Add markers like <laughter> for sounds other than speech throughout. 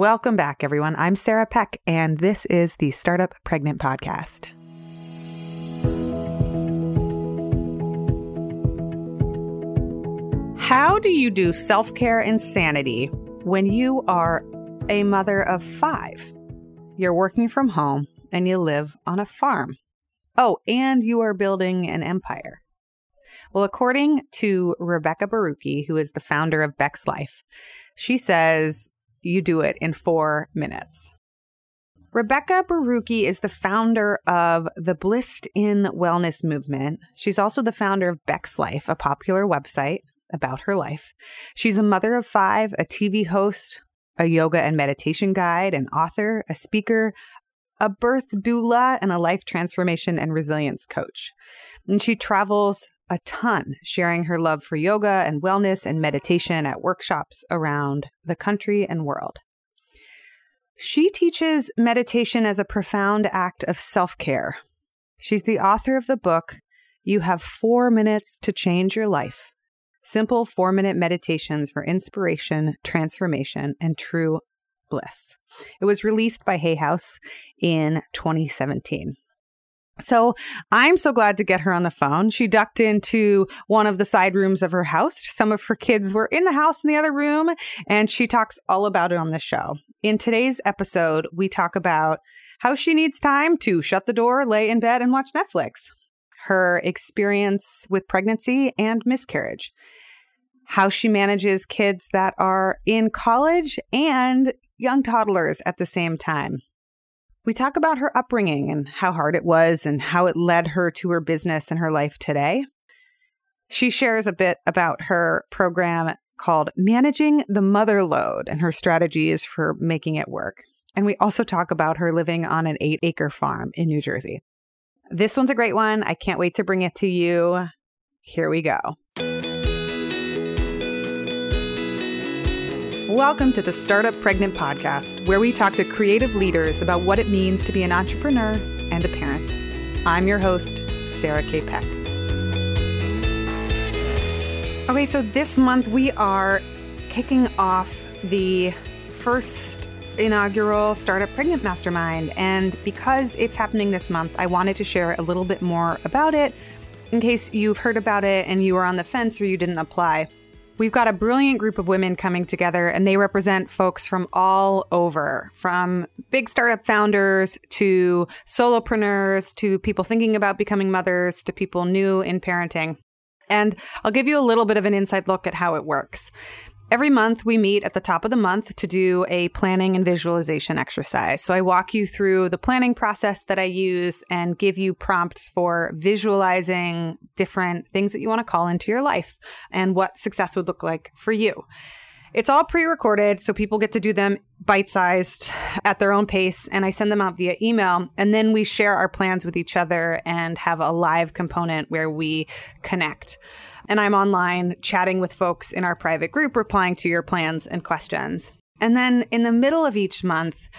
Welcome back, everyone. I'm Sarah Peck, and this is the Startup Pregnant Podcast. How do you do self care insanity when you are a mother of five? You're working from home and you live on a farm. Oh, and you are building an empire. Well, according to Rebekah Borucki, who is the founder of BexLife, she says you do it in four minutes. Rebekah Borucki is the founder of the Blissed In Wellness Movement. She's also the founder of BexLife, a popular website about her life. She's a mother of five, a TV host, a yoga and meditation guide, an author, a speaker, a birth doula, and a life transformation and resilience coach. And she travels a ton, sharing her love for yoga and wellness and meditation at workshops around the country and world. She teaches meditation as a profound act of self care. She's the author of the book, You Have Four Minutes to Change Your Life Simple Four Minute Meditations for Inspiration, Transformation, and True Bliss. It was released by Hay House in 2017. So I'm so glad to get her on the phone. She ducked into one of the side rooms of her house. Some of her kids were in the house in the other room, and she talks all about it on the show. In today's episode, we talk about how she needs time to shut the door, lay in bed, and watch Netflix, her experience with pregnancy and miscarriage, how she manages kids that are in college and young toddlers at the same time we talk about her upbringing and how hard it was and how it led her to her business and her life today. She shares a bit about her program called Managing the Mother Load and her strategies for making it work. And we also talk about her living on an eight acre farm in New Jersey. This one's a great one. I can't wait to bring it to you. Here we go. Welcome to the Startup Pregnant Podcast, where we talk to creative leaders about what it means to be an entrepreneur and a parent. I'm your host, Sarah K. Peck. Okay, so this month we are kicking off the first inaugural Startup Pregnant Mastermind. And because it's happening this month, I wanted to share a little bit more about it in case you've heard about it and you were on the fence or you didn't apply. We've got a brilliant group of women coming together, and they represent folks from all over from big startup founders to solopreneurs to people thinking about becoming mothers to people new in parenting. And I'll give you a little bit of an inside look at how it works. Every month, we meet at the top of the month to do a planning and visualization exercise. So I walk you through the planning process that I use and give you prompts for visualizing different things that you want to call into your life and what success would look like for you. It's all pre recorded, so people get to do them bite sized at their own pace. And I send them out via email. And then we share our plans with each other and have a live component where we connect and I'm online chatting with folks in our private group, replying to your plans and questions. And then in the middle of each month,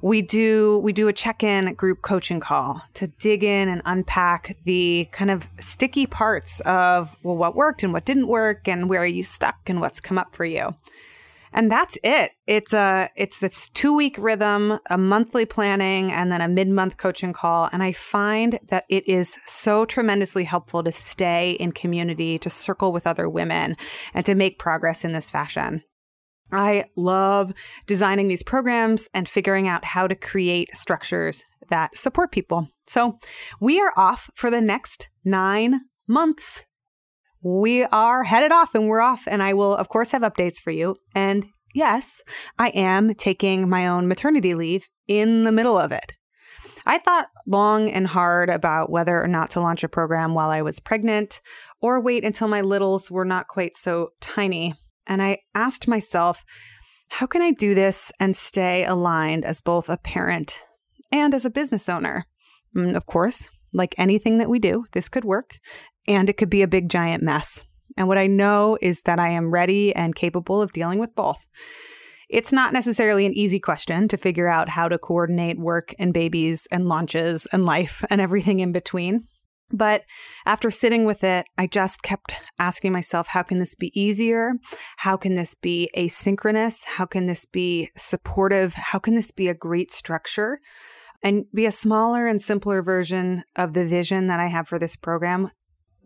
we do we do a check-in group coaching call to dig in and unpack the kind of sticky parts of well what worked and what didn't work and where are you stuck and what's come up for you and that's it. It's a it's this two week rhythm a monthly planning and then a mid-month coaching call. And i find that it is so tremendously helpful to stay in community to circle with other women and to make progress in this fashion. I love designing these programs and figuring out how to create structures that support people. So, we are off for the next nine months we are headed off and we're off. And I will, of course, have updates for you. And yes, I am taking my own maternity leave in the middle of it. I thought long and hard about whether or not to launch a program while I was pregnant or wait until my littles were not quite so tiny. And I asked myself, how can I do this and stay aligned as both a parent and as a business owner? And of course, like anything that we do, this could work and it could be a big giant mess. And what I know is that I am ready and capable of dealing with both. It's not necessarily an easy question to figure out how to coordinate work and babies and launches and life and everything in between. But after sitting with it, I just kept asking myself, how can this be easier? How can this be asynchronous? How can this be supportive? How can this be a great structure? And be a smaller and simpler version of the vision that I have for this program,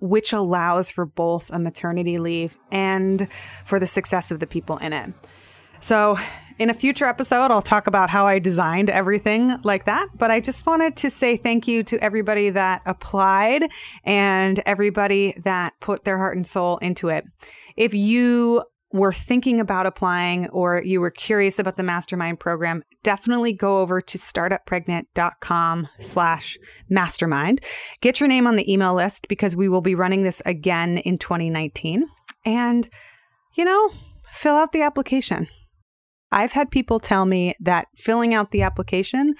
which allows for both a maternity leave and for the success of the people in it. So, in a future episode, I'll talk about how I designed everything like that. But I just wanted to say thank you to everybody that applied and everybody that put their heart and soul into it. If you were thinking about applying or you were curious about the mastermind program, definitely go over to startuppregnant.com slash mastermind. Get your name on the email list because we will be running this again in 2019. And, you know, fill out the application. I've had people tell me that filling out the application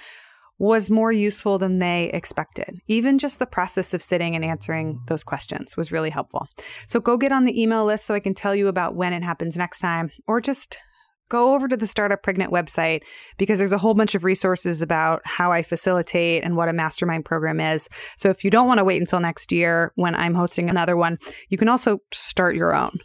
was more useful than they expected. Even just the process of sitting and answering those questions was really helpful. So go get on the email list so I can tell you about when it happens next time, or just go over to the Startup Pregnant website because there's a whole bunch of resources about how I facilitate and what a mastermind program is. So if you don't want to wait until next year when I'm hosting another one, you can also start your own.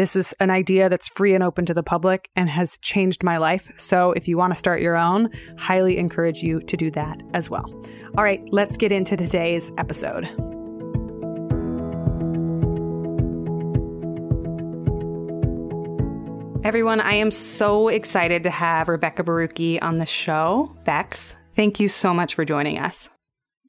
This is an idea that's free and open to the public and has changed my life. So if you want to start your own, highly encourage you to do that as well. All right, let's get into today's episode. Everyone, I am so excited to have Rebekah Borucki on the show. Bex, thank you so much for joining us.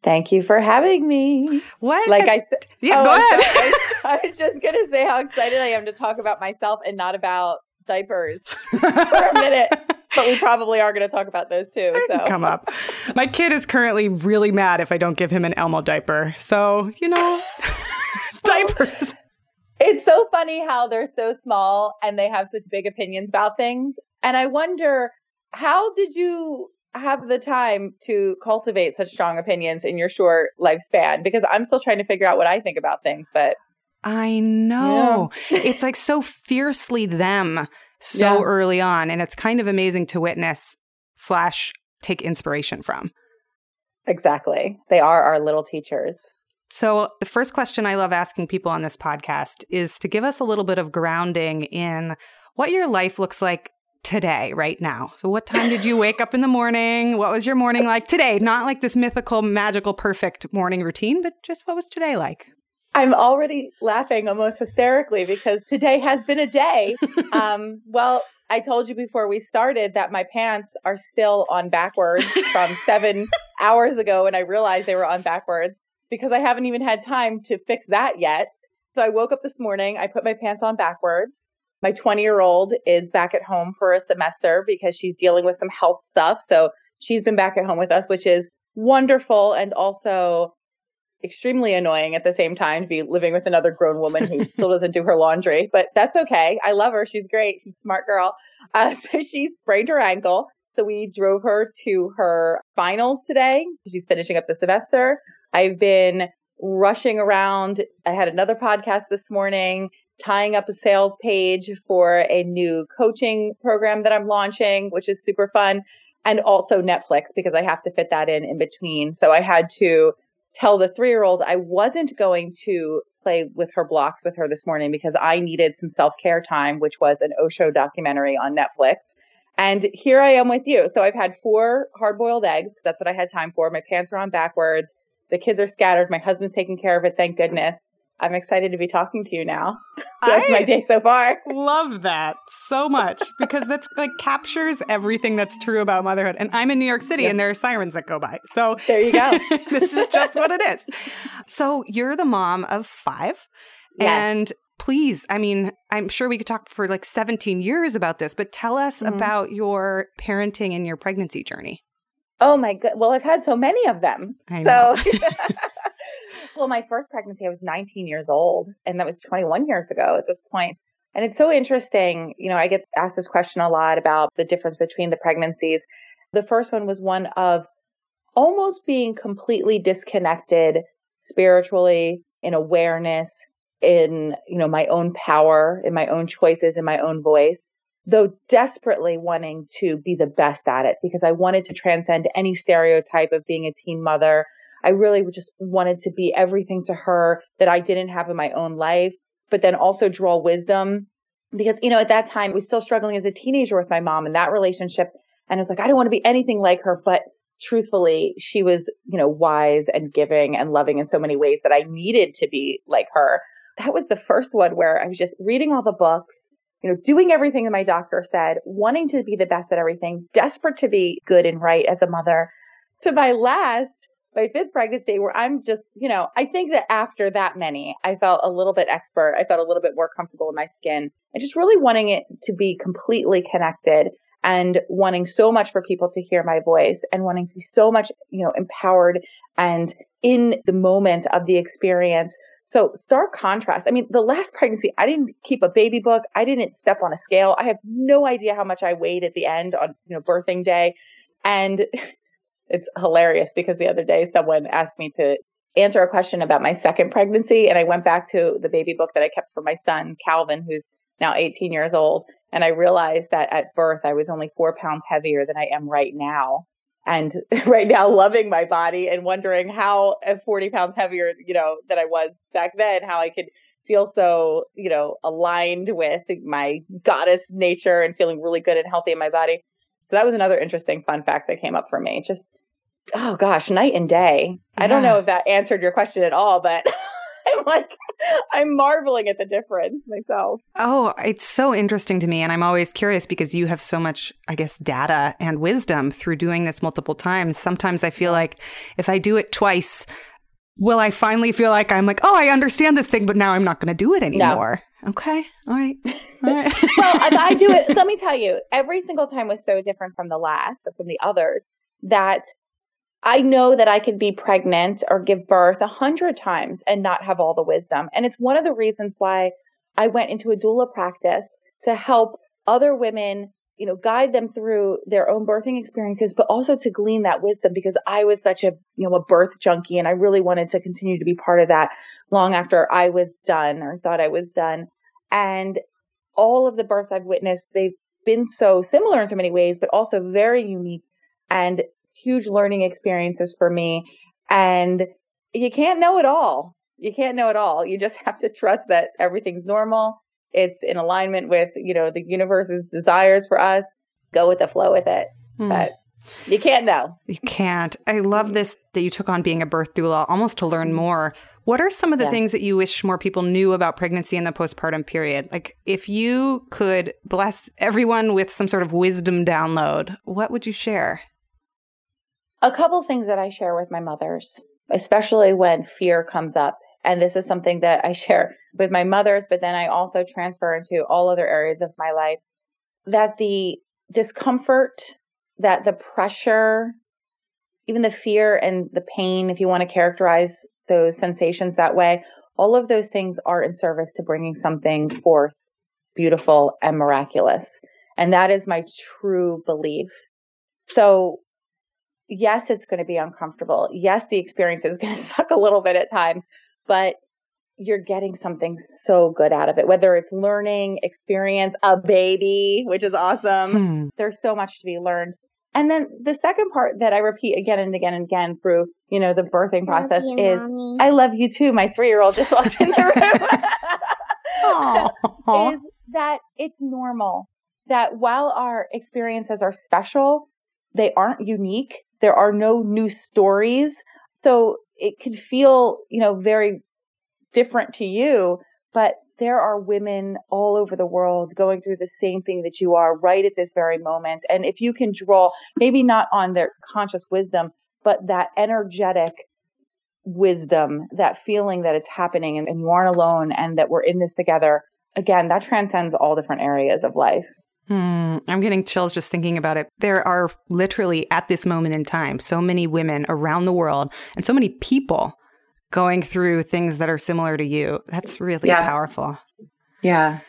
Thank you for having me. What? Like I said, yeah, oh, go ahead. I, <laughs> I, was just going to say how excited I am to talk about myself and not about diapers for a minute. <laughs> but we probably are going to talk about those too. So come up. My kid is currently really mad if I don't give him an Elmo diaper. So you know, <laughs> diapers. It's so funny how they're so small and they have such big opinions about things. And I wonder, how did you have the time to cultivate such strong opinions in your short lifespan because I'm still trying to figure out what I think about things, but I know. Yeah. it's like so fiercely them so yeah. early on. And it's kind of amazing to witness slash take inspiration from. Exactly. They are our little teachers. So, the first question I love asking people on this podcast is to give us a little bit of grounding in what your life looks like today, right now. So, what time did you wake up in the morning? What was your morning like today? Not like this mythical, magical, perfect morning routine, but just what was today like? I'm already laughing almost hysterically because today has been a day. <laughs> um, well, I told you before we started that my pants are still on backwards from <laughs> seven hours ago, and I realized they were on backwards because I haven't even had time to fix that yet. So I woke up this morning, I put my pants on backwards. My 20 year old is back at home for a semester because she's dealing with some health stuff. So she's been back at home with us, which is wonderful and also extremely annoying at the same time to be living with another grown woman who <laughs> still doesn't do her laundry, but that's okay. I love her. She's great. She's a smart girl. Uh, <laughs> so she sprained her ankle. So we drove her to her finals today. She's finishing up the semester. I've been rushing around. I had another podcast this morning tying up a sales page for a new coaching program that I'm launching, which is super fun. And also Netflix because I have to fit that in in between. So I had to tell the three year old I wasn't going to play with her blocks with her this morning because I needed some self care time, which was an Osho documentary on Netflix. And here I am with you. So I've had four hard boiled eggs because that's what I had time for. My pants are on backwards. The kids are scattered. My husband's taking care of it. Thank goodness. I'm excited to be talking to you now. <laughs> That's I my day so far. Love that so much <laughs> because that's like captures everything that's true about motherhood. And I'm in New York City yep. and there are sirens that go by. So there you go. <laughs> this is just what it is. So you're the mom of five. Yes. And please, I mean, I'm sure we could talk for like 17 years about this, but tell us mm-hmm. about your parenting and your pregnancy journey. Oh my good. Well, I've had so many of them. So well, my first pregnancy, I was 19 years old, and that was 21 years ago at this point. And it's so interesting. You know, I get asked this question a lot about the difference between the pregnancies. The first one was one of almost being completely disconnected spiritually in awareness, in, you know, my own power, in my own choices, in my own voice, though desperately wanting to be the best at it because I wanted to transcend any stereotype of being a teen mother I really just wanted to be everything to her that I didn't have in my own life, but then also draw wisdom because, you know, at that time, I was still struggling as a teenager with my mom and that relationship. And I was like, I don't want to be anything like her. But truthfully, she was, you know, wise and giving and loving in so many ways that I needed to be like her. That was the first one where I was just reading all the books, you know, doing everything that my doctor said, wanting to be the best at everything, desperate to be good and right as a mother. To my last, my fifth pregnancy where I'm just, you know, I think that after that many, I felt a little bit expert. I felt a little bit more comfortable in my skin and just really wanting it to be completely connected and wanting so much for people to hear my voice and wanting to be so much, you know, empowered and in the moment of the experience. So stark contrast. I mean, the last <laughs> pregnancy, I didn't keep a baby book. I didn't step on a scale. I have no idea how much I weighed at the end on, you know, birthing day. And <laughs> it's hilarious because the other day someone asked me to answer a question about my second pregnancy and I went back to the baby book that I kept for my son, Calvin, who's now 18 years old. And I realized that at birth, I was only four pounds heavier than I am right now. And <laughs> right now, loving my body and wondering how at 40 pounds heavier, you know, than I was back then, how I could feel so, you know, aligned with my goddess nature and feeling really good and healthy in my body. So that was another interesting fun fact that came up for me. Just oh gosh, night and day. Yeah. I don't know if that answered your question at all, but <laughs> I'm like, I'm marveling at the difference myself. Oh, it's so interesting to me. And I'm always curious because you have so much, I guess, data and wisdom through doing this multiple times. Sometimes I feel like if I do it twice, will I finally feel like I'm like, oh, I understand this thing, but now I'm not going to do it anymore? No. Okay. All right. <laughs> All right. well, I do it. <laughs> Let me tell you, every single time was so different from the last, from the others, that I know that I could be pregnant or give birth a hundred times and not have all the wisdom. And it's one of the reasons why I went into a doula practice to help other women, you know, guide them through their own birthing experiences, but also to glean that wisdom because I was such a, you know, a birth junkie and I really wanted to continue to be part of that long after I was done or thought I was done. And all of the births I've witnessed, they've been so similar in so many ways, but also very unique. And huge learning experiences for me. And you can't know it all. You can't know it all. You just <laughs> have to trust that everything's normal. It's in alignment with, you know, the universe's desires for us. Go with the flow with it. Hmm. But you can't know. You can't. I love this that you took on being a birth doula almost to learn mm-hmm. more. What are some of the yeah. things that you wish more people knew about pregnancy and the postpartum period? Like, if you could bless everyone with some sort of wisdom download, what would you share? A couple things that I share with my mothers, especially when fear comes up. And this is something that I <laughs> share with my mothers, but then I also transfer into all other areas of my life that the discomfort, that the pressure, even the fear and the pain, if you want to characterize those sensations that way, all of those things are in service to bringing something forth beautiful and miraculous. And that is my true belief. So yes, it's going to be uncomfortable. Yes, the experience is going <laughs> to suck a little bit at times, but you're getting something so good out of it, whether it's learning, experience, a baby, which is awesome. Hmm. There's so much to be learned. And then the second part that I repeat again and again and again through, you know, the birthing process you, is mommy. I love you too. My three year old just walked in the room. <laughs> <laughs> is that it's normal that while our experiences are special, they aren't unique. There are no new stories. So it could feel, you know, very different to you, but there are women all over the world going through the same thing that you are right at this very moment. And if you can draw, maybe not on their conscious wisdom, but that energetic wisdom, that feeling that it's happening and, and you aren't alone and that we're in this together, again, that transcends all different areas of life. Hmm, I'm getting chills just thinking about it. There are literally at this moment in time so many women around the world and so many people going through things that are similar to you. That's really yeah. powerful. Yeah.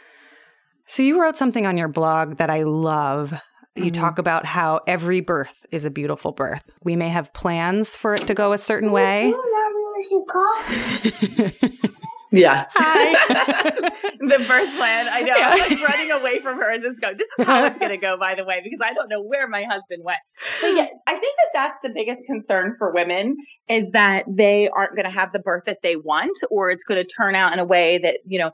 So you wrote something on your blog that I love. You mm-hmm. talk about how every birth is a beautiful birth. We may have plans for it to go a certain way. <laughs> Yeah. <laughs> the birth plan. I know. Yeah. I'm like running away from her as it's going. This is how it's going to go, by the way, because I don't know where my husband went. But yeah, I think that that's the biggest concern for women is that they aren't going to have the birth that they want, or it's going to turn out in a way that, you know,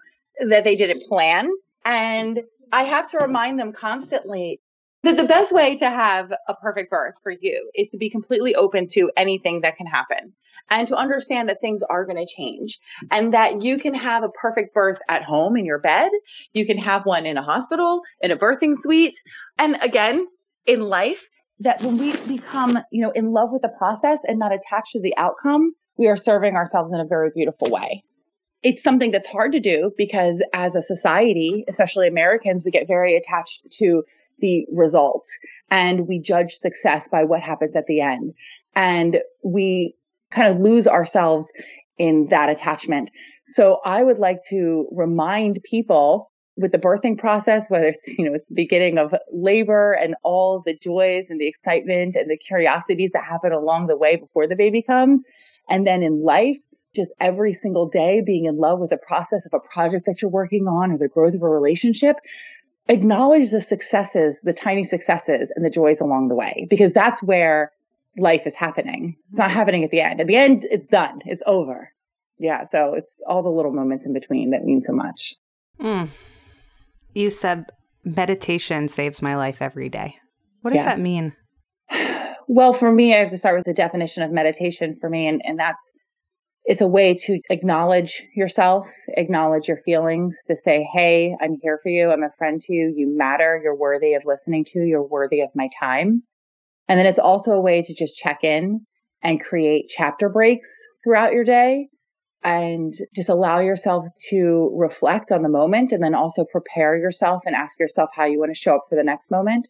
that they didn't plan. And I have to remind them constantly that the best way to have a perfect birth for you is to be completely open to anything that can happen and to understand that things are going to change and that you can have a perfect birth at home in your bed. You can have one in a hospital, in a birthing suite. And again, in life, that when we become, you know, in love with the process and not attached to the outcome, we are serving ourselves in a very beautiful way. It's something that's hard to do because as a society, especially Americans, we get very attached to the results and we judge success by what happens at the end. And we kind of lose ourselves in that attachment. So I would like to remind people with the birthing process, whether it's, <laughs> you know, it's the beginning of labor and all the joys and the excitement and the curiosities that happen along the way before the baby comes. And then in life, just every single day being in love with the process of a project that you're working on or the growth of a relationship, acknowledge the successes, the tiny successes and the joys along the way, because that's where life is happening. It's not happening at the end. At the end, it's done. It's over. Yeah. So it's all the little moments in between that mean so much. Mm. You said meditation saves my life every day. What does yeah. that mean? <sighs> Well, for me, I have to start with the definition of meditation for me. And, and that's it's a way to acknowledge yourself, acknowledge your feelings, to say, Hey, I'm here for you. I'm a friend to you. You matter. You're worthy of listening to. You're worthy of my time. And then it's also a way to just check in and create chapter breaks throughout your day and just allow yourself to reflect on the moment and then also prepare yourself and ask yourself how you want to show up for the next moment.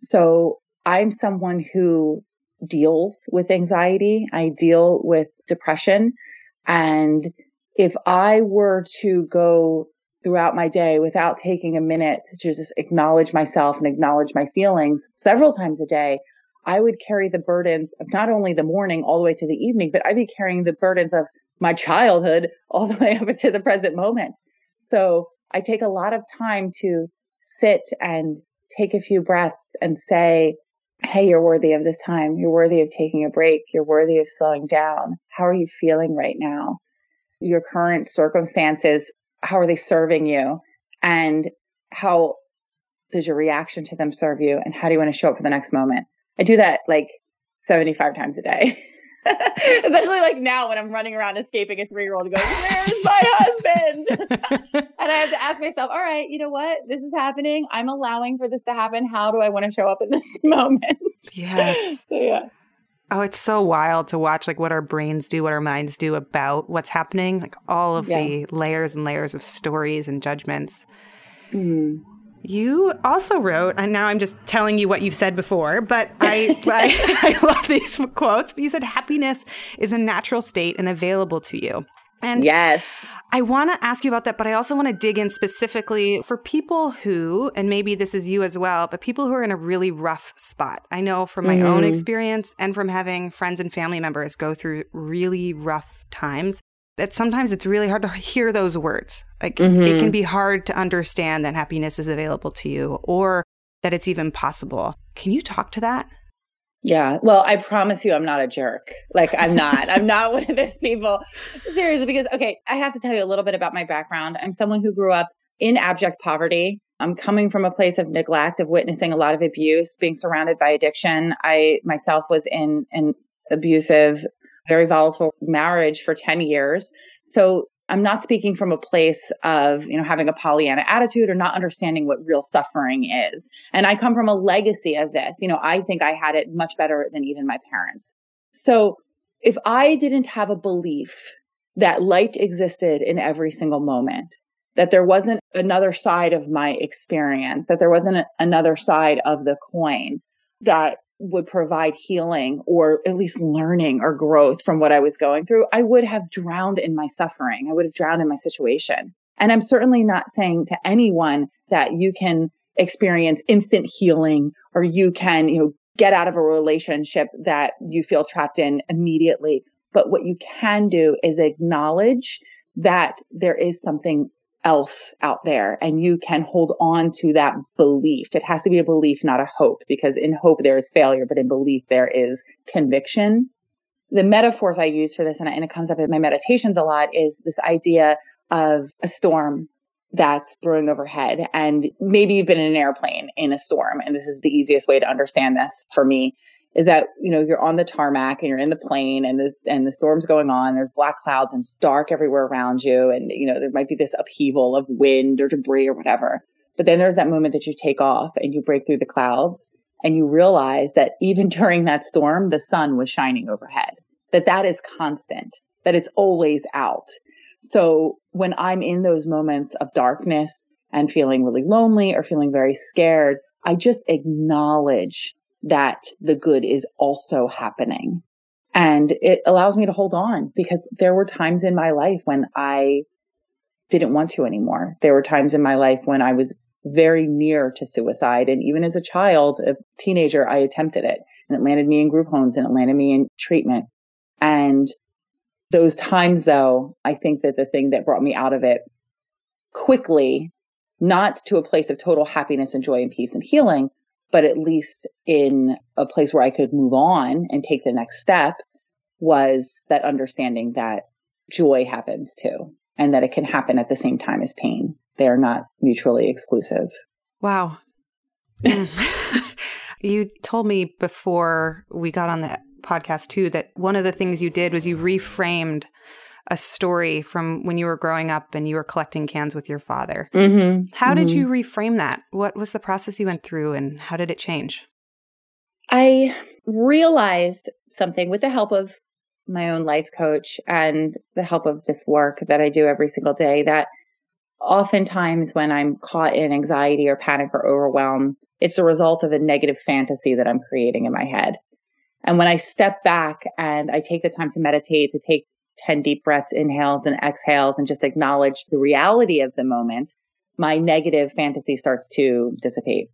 So I'm someone who deals with anxiety. I deal with depression. And if I were to go throughout my day without taking a minute to just acknowledge myself and acknowledge my feelings several times a day, I would carry the burdens of not only the morning all the way to the evening, but I'd be carrying the burdens of my childhood <laughs> all the way up to the present moment. So I take a lot of time to sit and take a few breaths and say, Hey, you're worthy of this time. You're worthy of taking a break. You're worthy of slowing down. How are you feeling right now? Your current circumstances, how are they serving you? And how does your reaction to them serve you? And how do you want to show up for the next moment? I do that like 75 times a day. <laughs> <laughs> Especially like now when I'm running around escaping a three year old going, Where's my husband? <laughs> and I have to ask myself, All right, you know what? This is happening. I'm allowing for this to happen. How do I want to show up in this <laughs> moment? Yes. so, yeah. Oh, it's so wild to watch like what our brains do, what our minds do about what's happening, like all of yeah. the layers and layers of stories and judgments. Mm. You also wrote, and now I'm just telling you what you've said before, but I, <laughs> I, I love these quotes. But you said happiness is a natural state and available to you. And yes, I want to ask you about that, but I also want to dig in specifically for people who, and maybe this is you as well, but people who are in a really rough spot. I know from my mm-hmm. own experience and from having friends and family members go through really rough times that sometimes it's really hard to hear those words. Like mm-hmm. it can be hard to understand that happiness is available to you or that it's even possible. Can you talk to that? Yeah. Well, I promise you I'm not a jerk. Like I'm not. I'm not one of those people. Seriously, because okay, I have to tell you a little bit about my background. I'm someone who grew up in abject poverty. I'm coming from a place of neglect, of witnessing a lot of abuse, being surrounded by addiction. I myself was in an abusive very volatile marriage for 10 years. So I'm not speaking from a place of, you know, having a Pollyanna attitude or not understanding what real suffering is. And I come from a legacy of this. You know, I think I had it much better than even my parents. So if I didn't have a belief that light existed in every single moment, that there wasn't another side of my experience, that there wasn't another side of the coin, that would provide healing or at least learning or growth from what I was going through, I would have drowned in my suffering. I would have drowned in my situation. And I'm certainly not saying to anyone that you can experience instant healing or you can, you know, get out of a relationship that you feel trapped in immediately. But what you can do is acknowledge that there is something else out there and you can hold on to that belief. It has to be a belief, not a hope, because in hope there is failure, but in belief there is conviction. The metaphors I use for this, and it comes up in my meditations a lot, is this idea of a storm that's brewing overhead. And maybe you've been in an airplane in a storm, and this is the easiest way to understand this for me is that you know you're on the tarmac and you're in the plane and this and the storm's going on there's black clouds and it's dark everywhere around you and you know there might be this upheaval of wind or debris or whatever. But then there's that moment that you take off and you break through the clouds and you realize that even <laughs> during that storm the sun was shining overhead that that is constant that it's always out. So when i'm in those moments of darkness and feeling really lonely or feeling very scared i just acknowledge that the good is also happening. And it allows me to hold on because there were times in my life when I didn't want to anymore. There were times in my life when I was very near to suicide. And even as a child, a teenager, I attempted it and it landed me in group homes and it landed me in treatment. And those times though, I think that the thing that brought me out of it quickly, not to a place of total happiness and joy and peace and healing, but at least in a place where I could move on and take the next step was that understanding that joy happens too and that it can happen at the same time as pain. They are not mutually exclusive. Wow. Mm. <laughs> you told me before we got on the podcast too that one of the things you did was you reframed a story from when you were growing up and you were collecting cans with your father. Mm-hmm. How mm-hmm. did you reframe that? What was the process you went through and how did it change? I realized something with the help of my own life coach and the help of this work that I do every single day that oftentimes when I'm caught in anxiety or panic or overwhelm, it's a result of a negative fantasy that I'm creating in my head. And when I step back and I take the time to meditate, to take 10 deep breaths, inhales and exhales, and just acknowledge the reality of the moment, my negative fantasy starts to dissipate.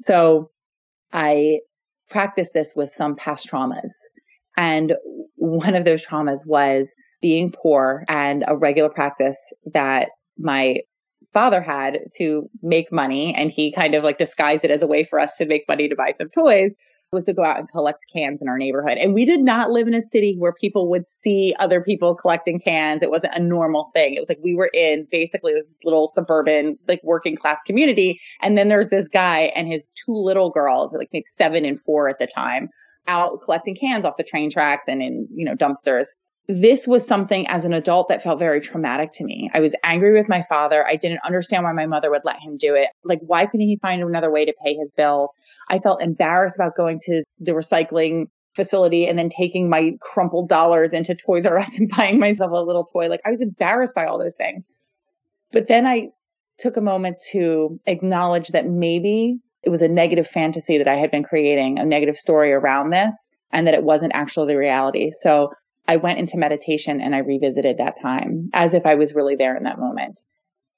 So I practice this with some past traumas. And one of those traumas was being poor and a regular practice that my father had to make money. And he kind of like disguised it as a way for us to make money to buy some toys was to go out and collect cans in our neighborhood. And we did not live in a city where people would see other people collecting cans. It wasn't a normal thing. It was like we were in basically this little suburban, like working class community. And then there's this guy and his two little girls, like seven and four at the time, out collecting cans off the train tracks and in, you know, dumpsters this was something as an adult that felt very traumatic to me. I was angry with my father. I didn't understand why my mother would let him do it. Like, why couldn't he find another way to pay his bills? I felt embarrassed about going to the recycling facility and then taking my crumpled dollars into Toys R Us <laughs> and buying myself a little toy. Like, I was embarrassed by all those things. But then I took a moment to acknowledge that maybe it was a negative fantasy that I had been creating, a negative story around this, and that it wasn't actually the reality. So I went into meditation and I revisited that time as if I was really there in that moment.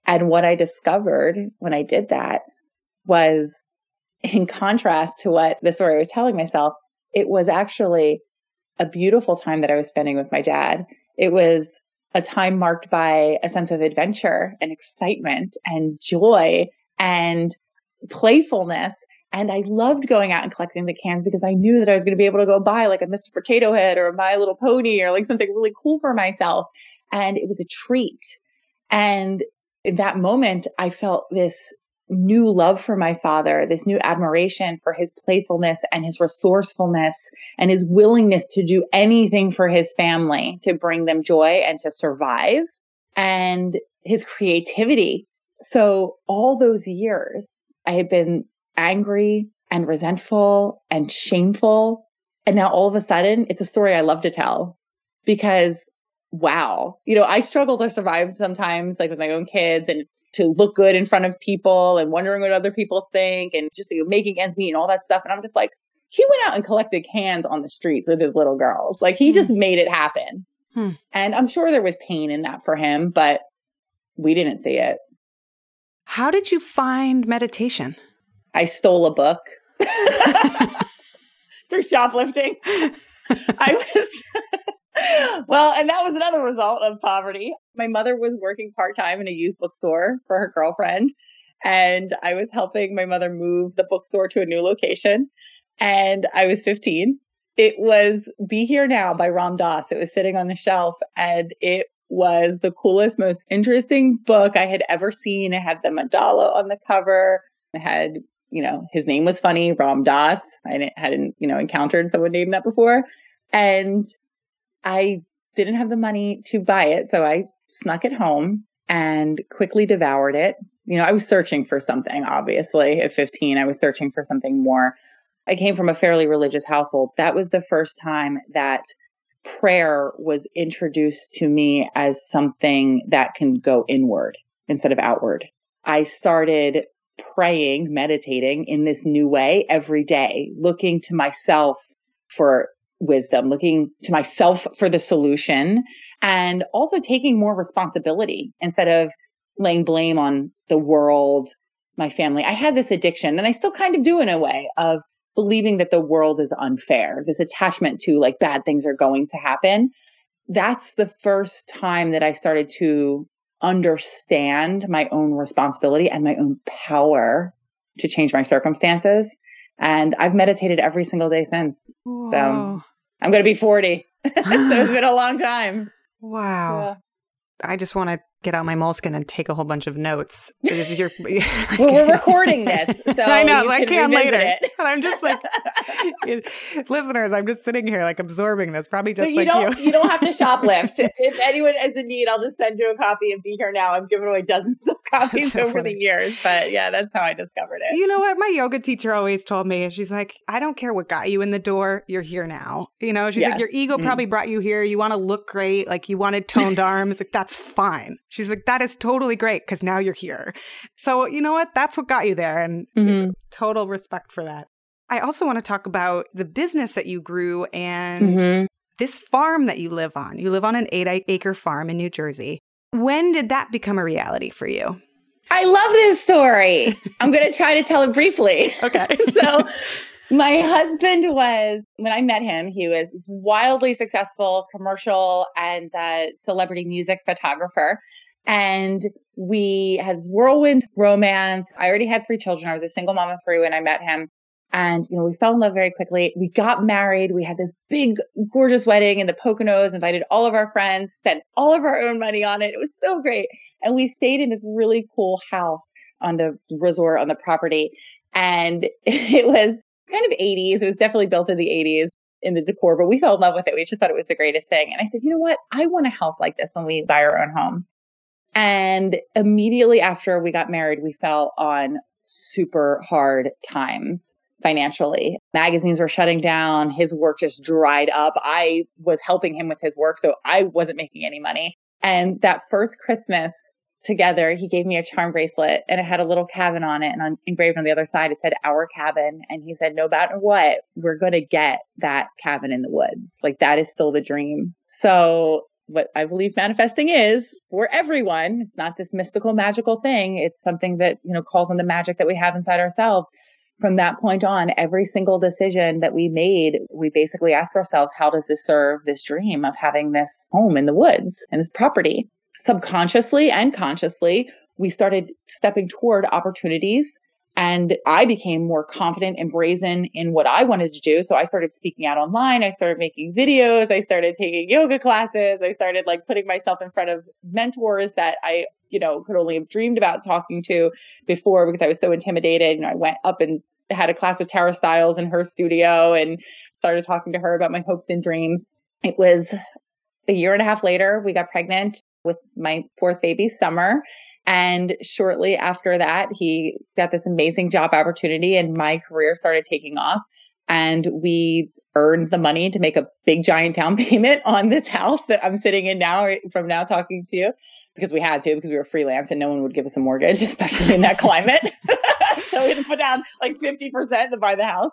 And what I discovered when I did that was in contrast to what the story I was telling myself, it was actually a beautiful time that I was spending with my dad. It was a time marked by a sense of adventure and excitement and joy and playfulness and I loved going out and collecting the cans because I knew that I was going to be able to go buy like a Mr. Potato Head or My Little Pony or like something really cool for myself. And it was a treat. And in that moment, I felt this new love for my father, this new admiration for his playfulness and his resourcefulness and his willingness to do anything for his family to bring them joy and to survive and his creativity. So all those years I had been angry and resentful and shameful. And now all of a sudden, it's a story I love to tell because wow, you know, I struggle to survive sometimes, like with my own kids and to look good in front of people and wondering what other people think and just you know, making ends meet and all that stuff. And I'm just like, he went out and collected cans on the streets with his little girls. Like he mm. just made it happen. Hmm. And I'm sure there was pain in that for him, but we didn't see it. How did you find meditation? I stole a book <laughs> through shoplifting. I was, <laughs> well, and that was another result of poverty. My mother was working part time in a used bookstore for her girlfriend. And I was helping my mother move the bookstore to a new location. And I was 15. It was Be Here Now by Ram Dass. It was sitting on the shelf and it was the coolest, most interesting book I had ever seen. It had the mandala on the cover. It had, you know, his name was funny, Ram Dass. I hadn't, you know, encountered someone named that before. And I didn't have the money to buy it. So I snuck it home and quickly devoured it. You know, I was searching for something, obviously. At 15, I was searching for something more. I came from a fairly religious household. That was the first time that prayer was introduced to me as something that can go inward instead of outward. I started praying, meditating in this new way every day, looking to myself for wisdom, looking to myself for the solution, and also taking more responsibility instead of laying blame on the world, my family. I had this addiction, and I still kind of do in a way of believing that the world is unfair, this attachment to like bad things are going to happen. That's the first time that I started to understand my own responsibility and my own power to change my circumstances. And I've meditated every single day since. Whoa. So I'm going to be 40. <laughs> so it's been a long time. Wow. Yeah. I just want to get out my moleskin and take a whole bunch of notes. Because you're <laughs> well, we're recording this <laughs> so i know so i can later. it. and i'm just like <laughs> listeners i'm just sitting here like absorbing this probably just you like don't you. you don't have to shoplift. If anyone is in need i'll just send you a copy and be here now. I've given away dozens of copies so over funny. the years but yeah that's how i discovered it. You know what? My yoga teacher always told me she's like i don't care what got you in the door you're here now. You know she's yeah. like your ego mm. probably brought you here. You want to look great. Like you wanted toned arms. Like that's fine She's like, that is totally great because now you're here. So, you know what? That's what got you there. And mm-hmm. total respect for that. I also want to talk about the business that you grew and mm-hmm. this farm that you live on. You live on an eight acre farm in New Jersey. When did that become a reality for you? I love this story. I'm going to try to tell it briefly. <laughs> Okay. so, my husband was, when I met him, he was this wildly successful commercial and uh, celebrity music photographer. And we had this whirlwind romance. I already had three children. I was a single mom of three when I met him. And, you know, we fell in love very quickly. We got married. We had this big, gorgeous wedding in the Poconos, invited all of our friends, spent all of our own money on it. It was so great. And we stayed in this really cool house on the resort, on the property. And <laughs> it was kind of 80s. It was definitely built in the 80s in the decor, but we fell in love with it. We just thought it was the greatest thing. And I said, you know what? I want a house like this when we buy our own home. And immediately after we got married, we fell on super hard times financially. Magazines were shutting down. His work just dried up. I was helping him with his work, so I wasn't making any money. And that first Christmas together, he gave me a charm bracelet and it had a little cabin on it. And on, engraved on the other side, it said our cabin. And he said, no matter what, we're going to get that cabin in the woods. Like that is still the dream. So what I believe manifesting is for everyone. It's not this mystical, magical thing. It's something that, you know, calls on the magic that we have inside ourselves. From that point on, every single decision that we made, we basically asked ourselves, how does this serve this dream of having this home in the woods and this property? Subconsciously and consciously, we started stepping toward opportunities and I became more confident and brazen in what I wanted to do. So I started speaking out online. I started making videos. I started taking yoga classes. I started like putting myself in front of mentors that I, you know, could only have dreamed about talking to before because I was so intimidated. Know, I went up and had a class with Tara Stiles in her studio and started talking to her about my hopes and dreams. It was a year and a half later, we got pregnant with my fourth baby, Summer. And shortly after that, he got this amazing job opportunity and my career started taking off. And we earned the money to make a big giant down <laughs> payment on this house that I'm sitting in now from now talking to you because we had to because we were freelance and no one would give us a mortgage, <laughs> especially in that climate. <laughs> so we had to put down like 50% to buy the house.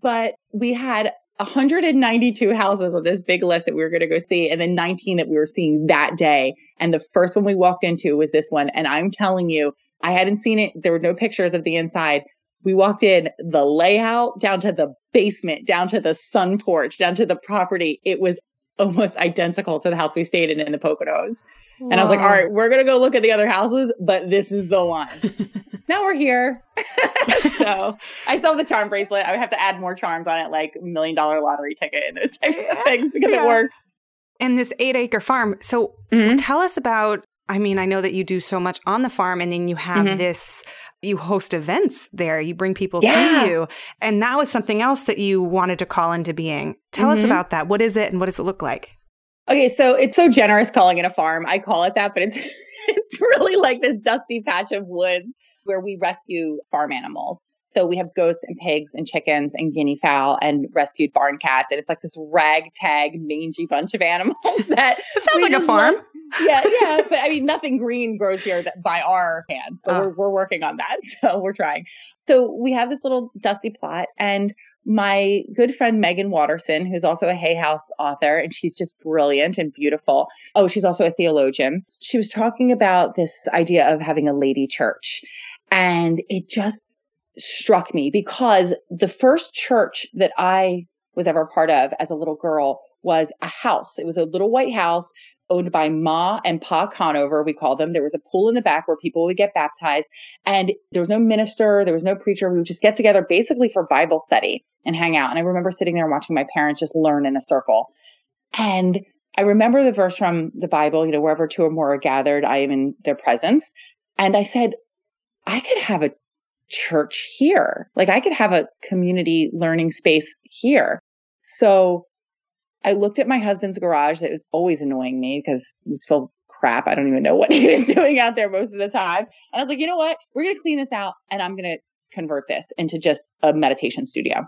But we had 192 houses on this big list that we were going to go see, and then 19 that we were seeing that day. And the first one we walked into was this one. And I'm telling you, I hadn't seen it. There were no pictures of the inside. We walked in the layout down to the basement, down to the sun porch, down to the property. It was almost identical to the house we stayed in in the Poconos. Wow. And I was like, all right, we're going to go look at the other houses, but this is the one. <laughs> now we're here. <laughs> so I still have the charm bracelet. I would have to add more charms on it, like million dollar lottery ticket and those types of things because yeah. it works. And this eight acre farm. So mm-hmm. tell us about, I mean, I know that you do so much on the farm and then you have mm-hmm. this you host events there, you bring people yeah. to you. And that was something else that you wanted to call into being. Tell mm-hmm. us about that. What is it and what does it look like? Okay, so it's so generous calling it a farm. I call it that, but it's <laughs> it's really like this dusty patch of woods where we rescue farm animals. So we have goats and pigs and chickens and guinea fowl and rescued barn cats. And it's like this ragtag, mangy bunch of animals <laughs> that it sounds like a farm. Love. Yeah, yeah. But I mean, nothing green grows here that, by our hands, but oh. we're, we're working on that. <laughs> So we're trying. So we have this little dusty plot and my good friend Meggan Watterson, who's also a Hay House author, and she's just brilliant and beautiful. Oh, she's also a theologian. She was talking about this idea of having a lady church. And it just struck me because the first church that I was ever part of as a little girl was a house. It was a little white house owned by Ma and Pa Conover, we call them. There was a pool in the back where people would get baptized. And there was no minister, there was no preacher. We would just get together basically for Bible study and hang out. And I remember sitting there watching my parents just learn in a circle. And I remember the verse from the Bible, you know, wherever two or more are gathered, I am in their presence. And I said, I could have a church here. Like I could have a community learning space here. So I looked at my husband's garage that was always annoying me because it was filled crap. I don't even know <laughs> what he was doing out there most of the time. And I was like, you know what? We're going to clean this out and I'm going to convert this into just a meditation studio.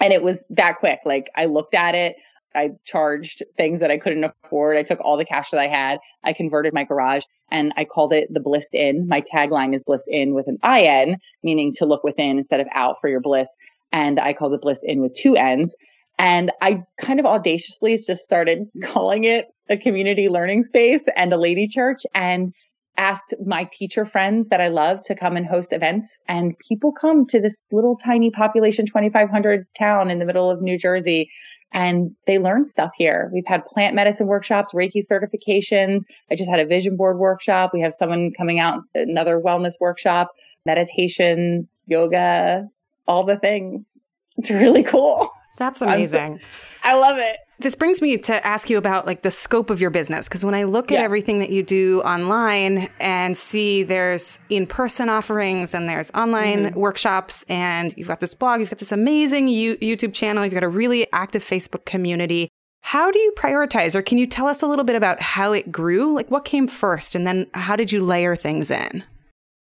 And it was that quick. Like I looked at it. I charged things that I couldn't afford. I took all the cash that I had. I converted my garage and I called it the Blissed Inn. My tagline is Blissed Inn with an IN, meaning to look within instead of out for your bliss. And I called it Blissed Inn with two N's. And I kind of audaciously just started <laughs> calling it a community learning space and a lady church and asked my teacher friends that I love to come and host events. And people come to this little tiny population, 2,500 town in the middle of New Jersey and they learn stuff here. We've had plant medicine workshops, Reiki certifications. I just had a vision board workshop. We have someone coming out, another wellness workshop, meditations, yoga, all the things. It's really cool. That's amazing. I love it. This brings me to ask you about like the scope of your business because when I look at everything that you do online and see there's in-person offerings and there's online mm-hmm. workshops and you've got this blog, you've got this amazing U- YouTube channel, you've got a really active Facebook community. How do you prioritize or can you tell us a little bit about how it grew? Like what came first and then how did you layer things in?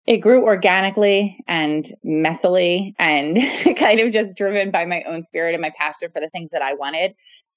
It grew organically and messily and <laughs> kind of just driven by my own spirit and my passion for the things that I wanted.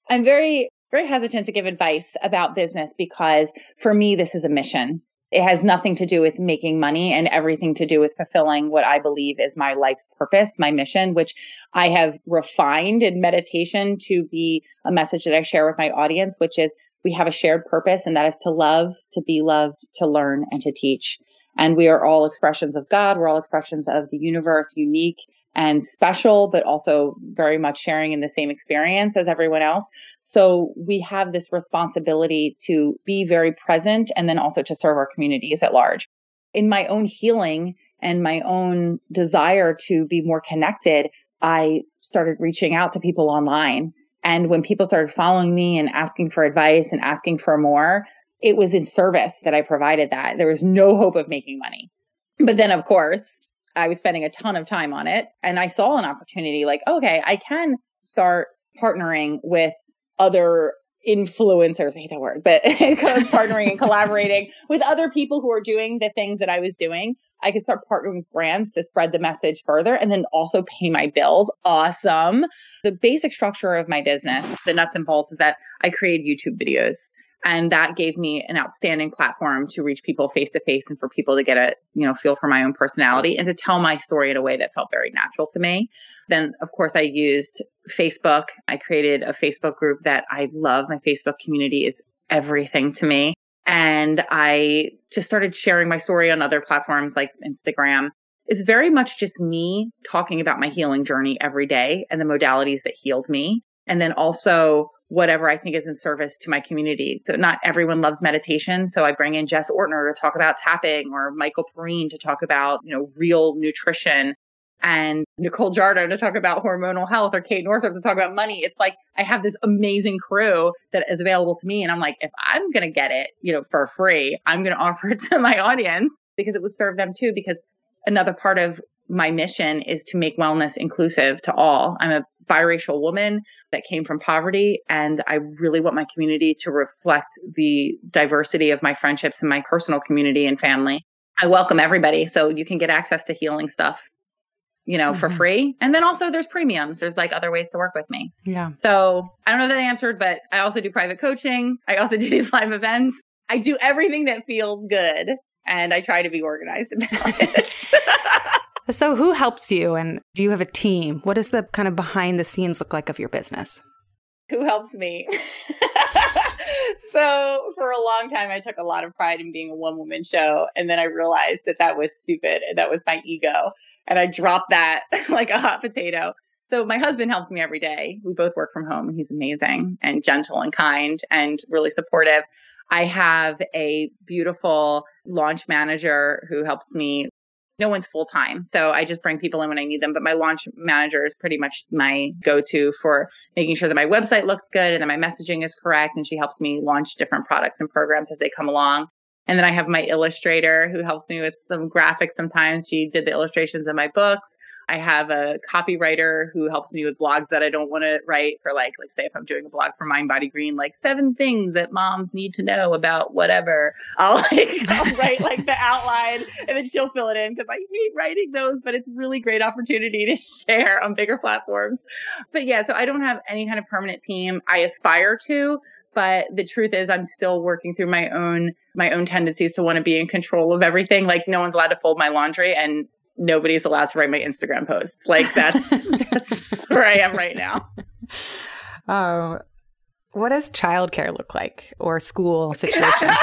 I'm very, very hesitant to give advice about business because for me, this is a mission. It has nothing to do with making money and everything to do with fulfilling what I believe is my life's purpose, my mission, which I have refined in meditation to be a message that I share with my audience, which is we have a shared purpose and that is to love, to be loved, to learn and to teach. And we are all expressions of God. We're all expressions of the universe, unique and special, but also very much sharing in the same experience as everyone else. So we have this responsibility to be very present and then also to serve our communities at large. In my own healing and my own desire to be more connected, I started reaching out to people online. And when people started following me and asking for advice and asking for more, it was in service that I provided that. There was no hope of making money. But then, of course, I was spending a ton of time on it and I saw an opportunity like, okay, I can start partnering with other influencers. I hate that word, but <laughs> partnering and collaborating <laughs> with other people who are doing the things that I was doing. I could start partnering with brands to spread the message further and then also pay my bills. Awesome. The basic structure of my business, the nuts and bolts is that I create YouTube videos. And that gave me an outstanding platform to reach people face to face and for people to get a, you know, feel for my own personality and to tell my story in a way that felt very natural to me. Then, of course, I used Facebook. I created a Facebook group that I love. My Facebook community is everything to me. And I just started sharing my story on other platforms like Instagram. It's very much just me talking about my healing journey every day and the modalities that healed me. And then also whatever I think is in service to my community. So not everyone loves meditation. So I bring in Jess Ortner to talk about tapping or Michael Perrine to talk about, you know, real nutrition and Nicole Jardim to talk about hormonal health or Kate Northrup to talk about money. It's like I have this amazing crew that is available to me. And I'm like, if I'm going to get it, you know, for free, I'm going to <laughs> offer it to my audience because it would serve them too. Because another part of my mission is to make wellness inclusive to all. I'm a biracial woman that came from poverty, and I really want my community to reflect the diversity of my friendships and my personal community and family. I welcome everybody so you can get access to healing stuff you know, mm-hmm. for free. And then also there's premiums. There's like other ways to work with me. Yeah. So I don't know that I answered, but I also do private coaching. I also do <laughs> these live events. I do everything that feels good and I try to be organized about it. <laughs> so who helps you and do you have a team? What does the kind of behind the scenes look like of your business? Who helps me? <laughs> so for a long time I took a lot of pride in being a one woman show and then I realized that that was stupid and that was my ego and I dropped that <laughs> like a hot potato. So my husband helps me every day. We both work from home and he's amazing and gentle and kind and really supportive. I have a beautiful launch manager who helps me. No one's full time. So I just bring people in when I need them. But my launch manager is pretty much my go to for making sure that my website looks good and that my messaging is correct. And she helps me launch different products and programs as they come along. And then I have my illustrator who helps me with some graphics sometimes. She did the illustrations of my books. I have a copywriter who helps me with blogs that I don't want to write for like, like say if I'm doing a blog for Mind Body Green, like seven things that moms need to know about whatever. I'll like, <laughs> I'll write like the outline and then she'll fill it in because I hate writing those, but it's really great opportunity to <laughs> share on bigger platforms. But yeah, so I don't have any kind of permanent team. I aspire to, but the truth is i'm still working through my own my own tendencies to want to be in control of everything like no one's allowed to fold my laundry and nobody's allowed to write my instagram posts. Like that's <laughs> that's where i am right now. Oh <laughs> what does childcare look like or school situation? <laughs>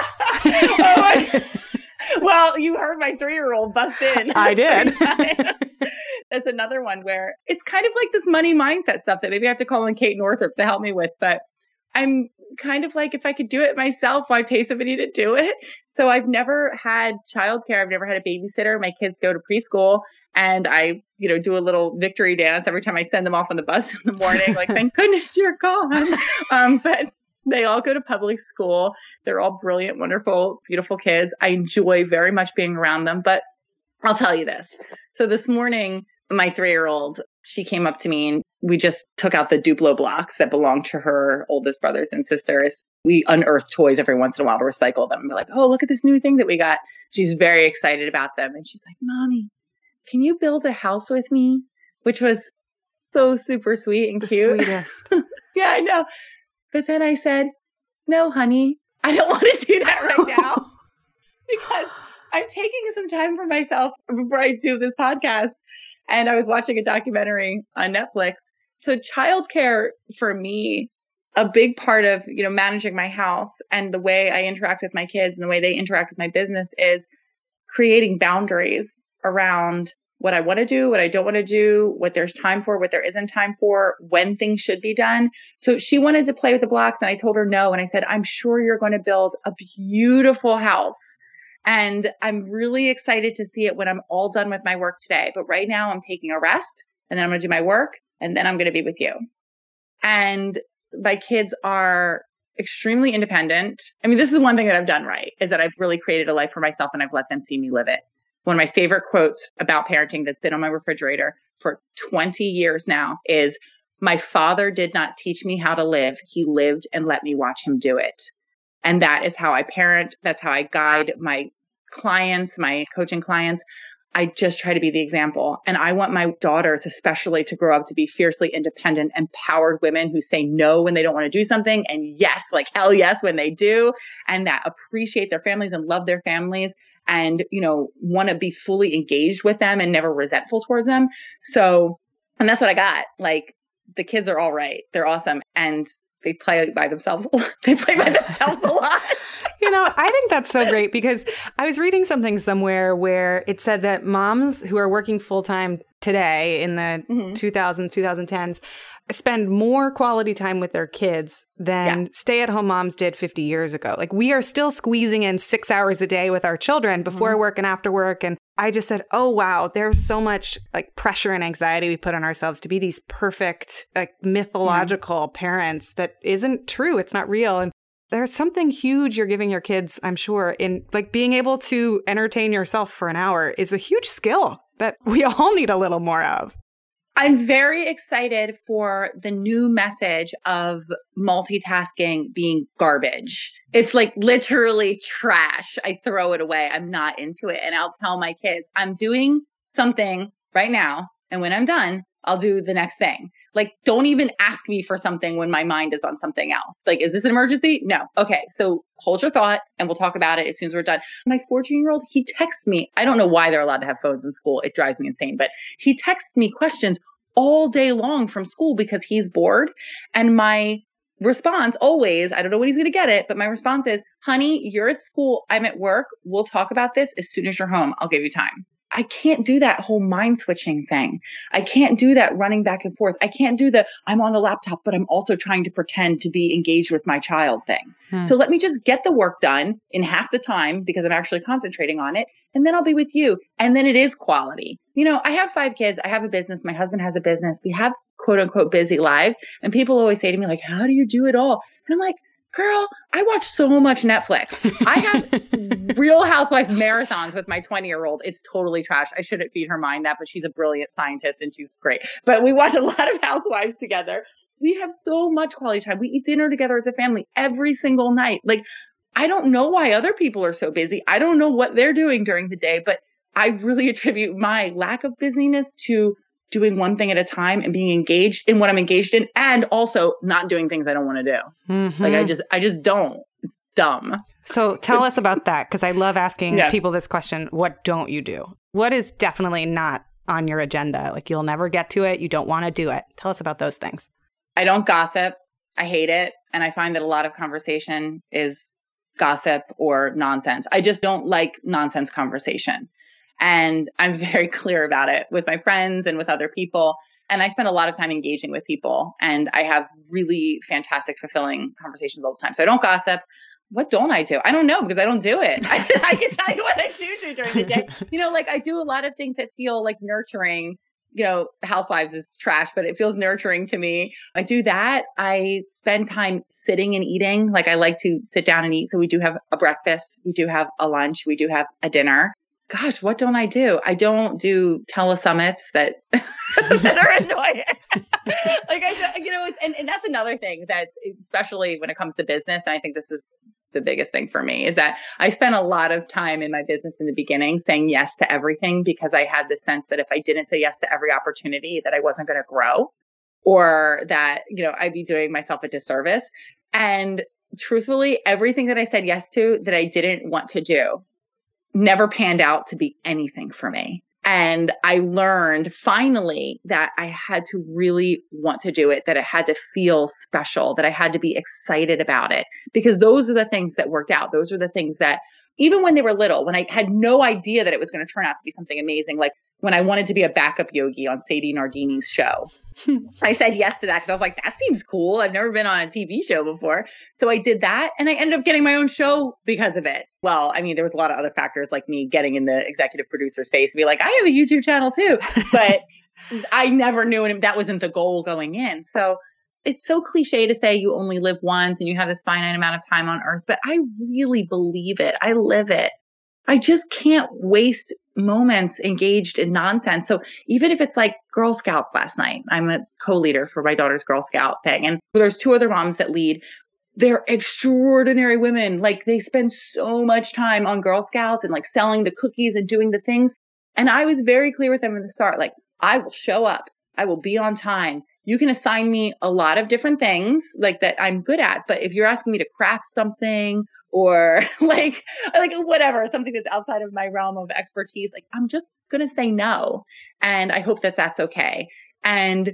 Oh well you heard my three-year-old bust in. I did. That's another one where it's kind of like this money mindset stuff that maybe i have to call in kate northrup to help me with but I'm kind of like, if I could do it myself, why pay somebody to do it? So I've never had childcare. I've never had a babysitter. My kids go to preschool and I, you know, do a little victory dance every time I send them off on the bus <laughs> in the morning. like, thank <laughs> goodness you're gone. Um, but they all go to public school. They're all brilliant, wonderful, beautiful kids. I enjoy very much being around them. But I'll tell you this. So this morning, my three year old, she came up to me and we just took out the Duplo blocks that belonged to her oldest brothers and sisters. We unearth toys every once in a while to recycle them. We're like, oh, look at this new thing that we got. She's very excited about them. And she's like, Mommy, can you build a house with me? Which was so super sweet and the cute. Sweetest. <laughs> yeah, I know. But then I said, No, honey, I don't <laughs> want to do that right <laughs> now because I'm taking some time for myself before I do this podcast. And I was watching a documentary on Netflix so childcare for me, a big part of, you know, managing my house and the way I interact with my kids and the way they interact with my business is creating boundaries around what I want to do, what I don't want to do, what there's time for, what there isn't time for, when things should be done. So she wanted to play with the blocks and I told her no. And I said, I'm sure you're going to build a beautiful house. And I'm really excited to see it when I'm all done with my work today. But right now I'm taking a rest and then I'm going to do my work and then I'm going to be with you. And my kids are extremely independent. I mean, this is one thing that I've done right is that I've really created a life for myself and I've let them see me live it. One of my favorite quotes about parenting that's been on my refrigerator for 20 years now is my father did not teach me how to live. He lived and let me watch him do it. And that is how I parent. That's how I guide my clients, my coaching clients. I just try to be the example. And I want my daughters, especially, to grow up to be fiercely independent, empowered women who say no when they don't want to do something and yes, like hell yes when they do, and that appreciate their families and love their families and, you know, want to be fully engaged with them and never resentful towards them. So, and that's what I got. Like, the kids are all right. They're awesome. And they play by themselves. they play by themselves a lot. <laughs> <laughs> you know, I think that's so great because I was reading something somewhere where it said that moms who are working full time today in the mm-hmm. 2000s, 2010s spend more quality time with their kids than yeah. stay at home moms did 50 years ago. Like we are still squeezing in six hours a day with our children before mm-hmm. work and after work. And I just said, oh, wow, there's so much like pressure and anxiety we put on ourselves to be these perfect, like mythological yeah. parents that isn't true. It's not real. And there's something huge you're giving your kids, I'm sure, in like being able to entertain yourself for an hour is a huge skill that we all need a little more of. I'm very excited for the new message of multitasking being garbage. It's like literally trash. I throw it away. I'm not into it. And I'll tell my kids, I'm doing something right now. And when I'm done, I'll do the next thing. Like, don't even ask me for something when my mind is on something else. Like, is this an emergency? No. Okay. So hold your thought and we'll talk about it as soon as we're done. My 14 year old, he texts me. I don't know why they're allowed to have phones in school. It drives me insane, but he texts me questions all day long from school because he's bored. And my response always, I don't know when he's going to get it, but my response is, honey, you're at school. I'm at work. We'll talk about this as soon as you're home. I'll give you time. I can't do that whole mind switching thing. I can't do that running back and forth. I can't do the I'm on the laptop, but I'm also trying to pretend to be engaged with my child thing. Hmm. So let me just get the work done in half the time because I'm actually concentrating on it. And then I'll be with you. And then it is quality. You know, I have five kids. I have a business. My husband has a business. We have quote unquote busy lives. And people always say to me, like, how do you do it all? And I'm like, girl, I watch so much Netflix. I have <laughs> real housewife marathons with my 20 year old. It's totally trash. I shouldn't feed her mind that, but she's a brilliant scientist and she's great. But we watch a lot of housewives together. We have so much quality time. We eat dinner together as a family every single night. Like, I don't know why other people are so busy. I don't know what they're doing during the day, but I really attribute my lack of busyness to doing one thing at a time and being engaged in what I'm engaged in and also not doing things I don't want to do. Mm-hmm. Like I just I just don't. It's dumb. So tell us about that because I love asking yeah. people this question, what don't you do? What is definitely not on your agenda? Like you'll never get to it, you don't want to do it. Tell us about those things. I don't gossip. I hate it and I find that a lot of conversation is gossip or nonsense. I just don't like nonsense conversation. And I'm very <laughs> clear about it with my friends and with other people. And I spend a lot of time engaging with people and I have really fantastic, fulfilling conversations all the time. So I don't gossip. What don't I do? I don't know because I don't do it. <laughs> I, I can tell you what I do do during the day. <laughs> You know, like I do a lot of things that feel like nurturing you know, Housewives is trash, but it feels nurturing to me. I do that. I spend time sitting and eating. Like I like to sit down and eat. So we do have a breakfast, we do have a lunch, we do have a dinner gosh, what don't I do? I don't do telesummits that <laughs> that are annoying. <laughs> like I, you know, and, and that's another thing that's especially when it comes to business. And I think this is the biggest thing for me is that I spent a lot of time in my business in the beginning saying yes to everything because I had the sense that if I didn't say yes to every opportunity, that I wasn't going to grow or that, you know, I'd be doing myself a disservice. And truthfully, everything that I said yes to that I didn't want to do never panned out to be anything for me. And I learned finally that I had to really want to do it, that it had to feel special, that I had to be excited about it, because those are the things that worked out. Those are the things that, even when they were little, when I had no idea that it was going to turn out to be something amazing, like when I wanted to be a backup yogi on Sadie Nardini's show. I said yes to that because I was like, that seems cool. I've never been on a TV show before. So I did that and I ended up getting my own show because of it. Well, I mean, there was a lot of other factors like me getting in the executive producer's face and be like, I have a YouTube channel too. <laughs> But I never knew and that wasn't the goal going in. So it's so cliche to say you only live once and you have this finite amount of time on earth, but I really believe it. I live it. I just can't waste moments engaged in nonsense. So even if it's like Girl Scouts last night, I'm a co-leader for my daughter's Girl Scout thing. And there's two other moms that lead. They're extraordinary women. Like they spend so much time on Girl Scouts and like selling the cookies and doing the things. And I was very clear with them in the start, like I will show up. I will be on time. You can assign me a lot of different things like that I'm good at. But if you're asking me to craft something or <laughs> like like whatever something that's outside of my realm of expertise like i'm just going to say no and i hope that that's okay and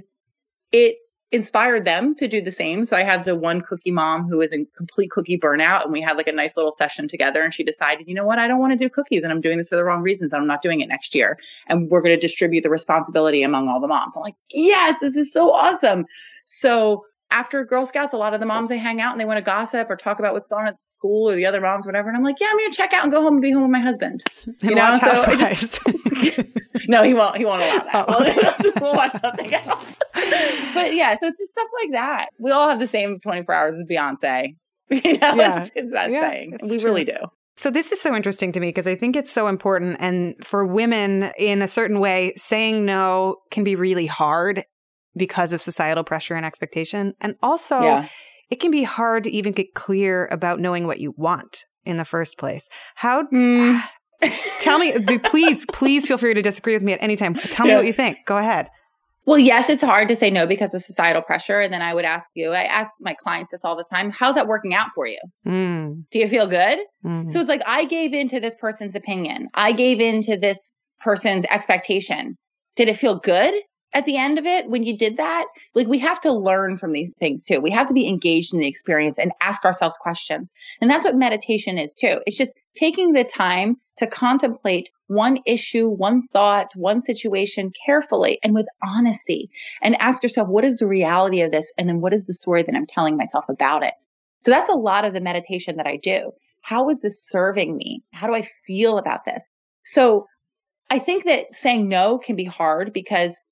it inspired them to do the same. So I have the one cookie mom who is in complete cookie burnout, and we had like a nice little session together. And she decided, you know what, I don't want to do cookies, and I'm doing this for the wrong reasons. I'm not doing it next year. And we're going to distribute the responsibility among all the moms. I'm like, yes, this is so awesome. So after Girl Scouts, a lot of the moms they hang out and they want to gossip or talk about what's going on at school or the other moms, whatever. And I'm like, yeah, I'm gonna check out and go home and be home with my husband. <laughs> You know, so just, <laughs> no, he won't. He won't allow that. <laughs> Oh. We'll, we'll, watch something else. but yeah, so it's just stuff like that. We all have the same 24 hours as Beyonce. You know, yeah. it's, it's that yeah, thing. We true. really do. So this is so interesting to me because I think it's so important and for women in a certain way saying no can be really hard because of societal pressure and expectation. And also, yeah. it can be hard to even get clear about knowing what you want in the first place. How? Mm. <sighs> tell me, please, please feel free to disagree with me at any time. Tell me what you think. Go ahead. Well, yes, it's hard to say no because of societal pressure. And then I would ask you, I ask my clients this all the time how's that working out for you? Mm. Do you feel good? Mm. So it's like I gave in to this person's opinion, I gave in to this person's expectation. Did it feel good? At the end of it when you did that like we have to learn from these things too. We have to be engaged in the experience and ask ourselves questions. And that's what meditation is too. It's just taking the time to contemplate one issue one thought one situation carefully and with honesty and ask yourself what is the reality of this? And then what is the story that i'm telling myself about it? So that's a lot of the meditation that i do. How is this serving me? How do i feel about this? So I think that saying no can be hard because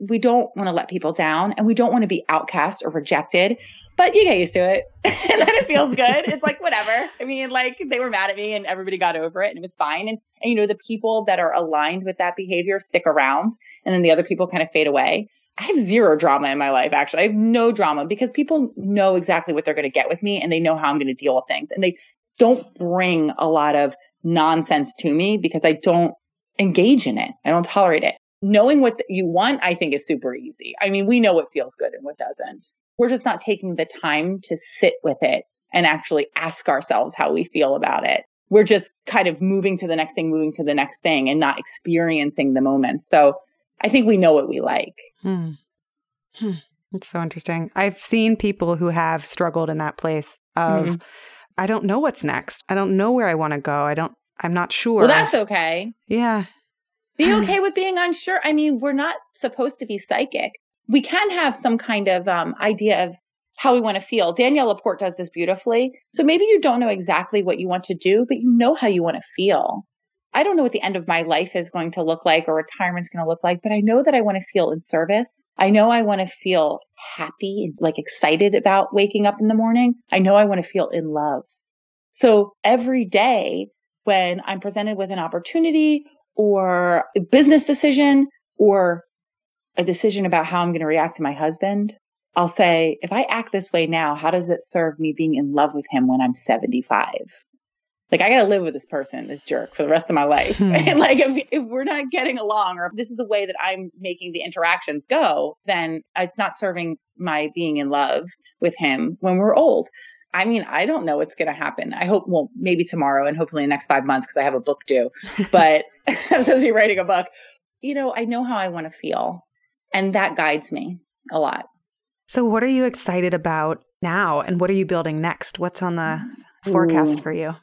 we don't want to let people down and we don't want to be outcast or rejected, but you get used to it <laughs> and then it feels good. it's like, whatever. I mean, like they were mad at me and everybody got over it and it was fine. And, and, you know, the people that are aligned with that behavior stick around and then the other people kind of fade away. I have zero drama in my life, actually. I have no drama because people know exactly what they're going to get with me and they know how I'm going to deal with things. And they don't bring a lot of nonsense to me because I don't engage in it. I don't tolerate it knowing what you want, I think is super easy. I mean, we know what feels good and what doesn't. We're just not taking the time to sit with it and actually ask ourselves how we feel about it. We're just kind of moving to the next thing, moving to the next thing and not experiencing the moment. So I think we know what we like. Hmm. Hmm. It's so interesting. I've seen people who have struggled in that place of, mm-hmm. I don't know what's next. I don't know where I want to go. I don't, I'm not sure. Well, that's okay. Yeah. Be okay with being unsure. I mean, we're not supposed to be psychic. We can have some kind of um, idea of how we want to feel. Danielle Laporte does this beautifully. So maybe you don't know exactly what you want to do, but you know how you want to feel. I don't know what the end of my life is going to look like or retirement's going to look like, but I know that I want to feel in service. I know I want to feel happy, and like excited about waking up in the morning. I know I want to feel in love. So every day when I'm presented with an opportunity or a business decision or a decision about how I'm going to react to my husband, I'll say, if I act this way now, how does it serve me being in love with him when I'm 75? Like, I got to live with this person, this jerk, for the rest of my life. Hmm. <laughs> and like, if, if we're not getting along, or if this is the way that I'm making the interactions go, then it's not serving my being in love with him when we're old. I mean, I don't know what's going to happen. I hope, well, maybe tomorrow and hopefully in the next five months because I have a book due. <laughs> But <laughs> I'm supposed to be writing a book. You know, I know how I want to feel, and that guides me a lot. So, what are you excited about now, and what are you building next? What's on the forecast Ooh. for you?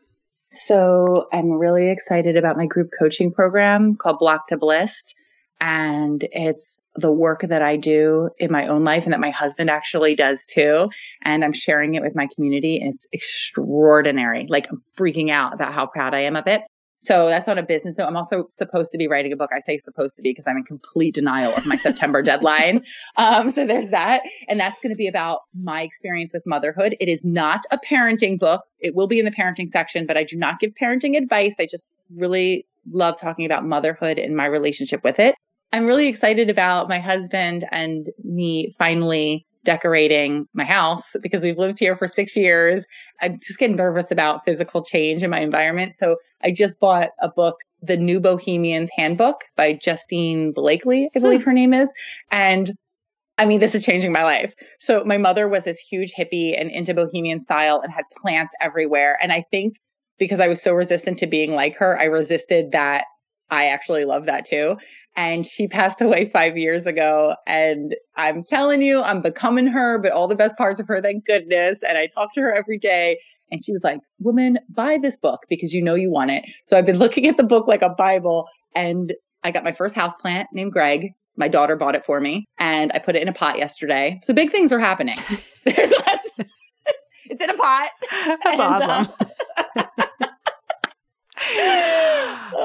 So, I'm really excited about my group coaching program called Block to Bliss and it's the work that I do in my own life and that my husband actually does too. And I'm sharing it with my community and it's extraordinary. Like I'm freaking out about how proud I am of it. So that's on a business note. I'm also supposed to be writing a book. I say supposed to be because I'm in complete denial of my September <laughs> deadline. Um, so there's that. And that's going to be about my experience with motherhood. It is not a parenting book. It will be in the parenting section, but I do not give parenting advice. I just really love talking about motherhood and my relationship with it. I'm really excited about my husband and me finally decorating my house because we've lived here for six years. I'm just get nervous about physical change in my environment. So I just bought a book, The New Bohemian's Handbook by Justina Blakeney, I believe hmm. her name is. And I mean, this is changing my life. So my mother was this huge hippie and into bohemian style and had plants everywhere. And I think because I was so resistant to being like her, I resisted that I actually love that too. And she passed away five years ago. And I'm telling you, I'm becoming her, but all the best parts of her, thank goodness. And I talk to her every day. And she was like, Woman, buy this book because you know you want it. So I've been looking at the book like a Bible. And I got my first house plant named Greg. My daughter bought it for me and I put it in a pot yesterday. So big things are happening. <laughs> <laughs> It's in a pot. That's and, awesome. Uh, <laughs>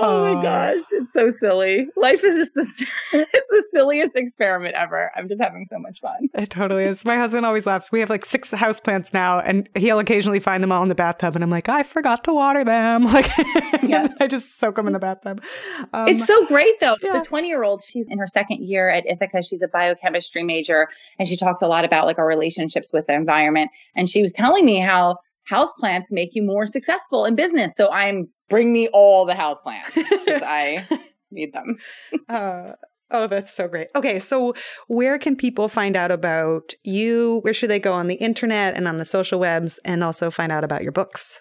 oh my gosh, it's so silly. Life is just the <laughs> it's the silliest experiment ever. I'm just having so much fun. It totally is. My husband always laughs. We have like six houseplants now, and he'll occasionally find them all in the bathtub, and I'm like, I forgot to water them. <laughs> Like, yeah. I just soak them in the bathtub. Um, it's so great though. Yeah. The 20 year old, she's in her second year at Ithaca. She's a biochemistry major, and she talks a lot about like our relationships with the environment. And she was telling me how houseplants make you more successful in business. So I'm bring me all the houseplants because I <laughs> need them. uh, oh, that's so great. Okay, so where can people find out about you? Where should they go on the internet and on the social webs and also find out about your books?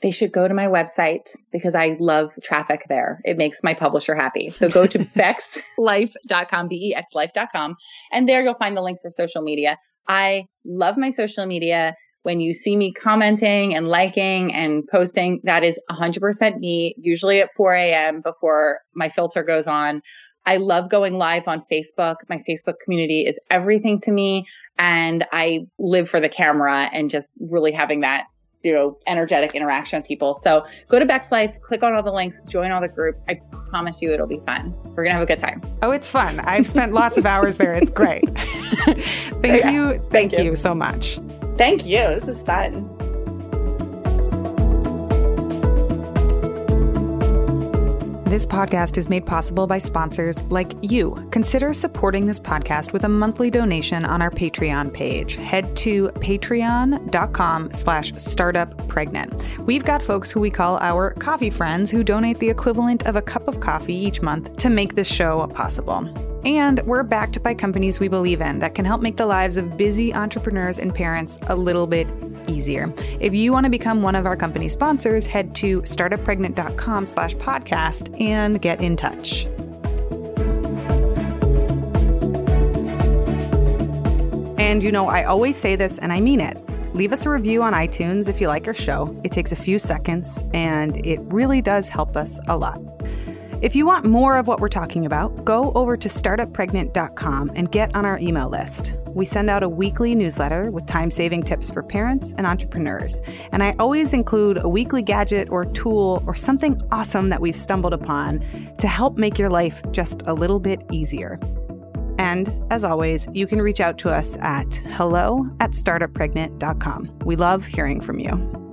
They should go to my website because I love traffic there. It makes my publisher happy. So go to <laughs> bexlife.com, B-E-X-life.com, and there you'll find the links for social media. I love my social media when you see me commenting and liking and posting, that is 100% me, usually at 4 a.m. before my filter goes on. I love going live on Facebook. My Facebook community is everything to me. And I live for the camera and just really having that, you know, energetic interaction with people. So go to BexLife, click on all the links, join all the groups. I promise you it'll be fun. We're going to have a good time. Oh, it's fun. I've spent lots of hours there. It's great. <laughs> thank yeah. you. Thank, thank you. you so much. Thank you. This is fun. This podcast is made possible by sponsors like you. Consider supporting this podcast with a monthly donation on our Patreon page. Head to patreon.com slash startuppregnant. We've got folks who we call our coffee friends who donate the equivalent of a cup of coffee each month to make this show possible. And we're backed by companies we believe in that can help make the lives of busy entrepreneurs and parents a little bit easier. If you want to become one of our company sponsors, head to startuppregnant.com slash podcast and get in touch. And you know, I always say this and I mean it. Leave us a review on iTunes if you like our show. It takes a few seconds and it really does help us a lot. If you want more of what we're talking about, go over to startuppregnant.com and get on our email list. We send out a weekly newsletter with time saving tips for parents and entrepreneurs. And I always include a weekly gadget or tool or something awesome that we've stumbled upon to help make your life just a little bit easier. And as always, you can reach out to us at hello at startuppregnant.com. We love hearing from you.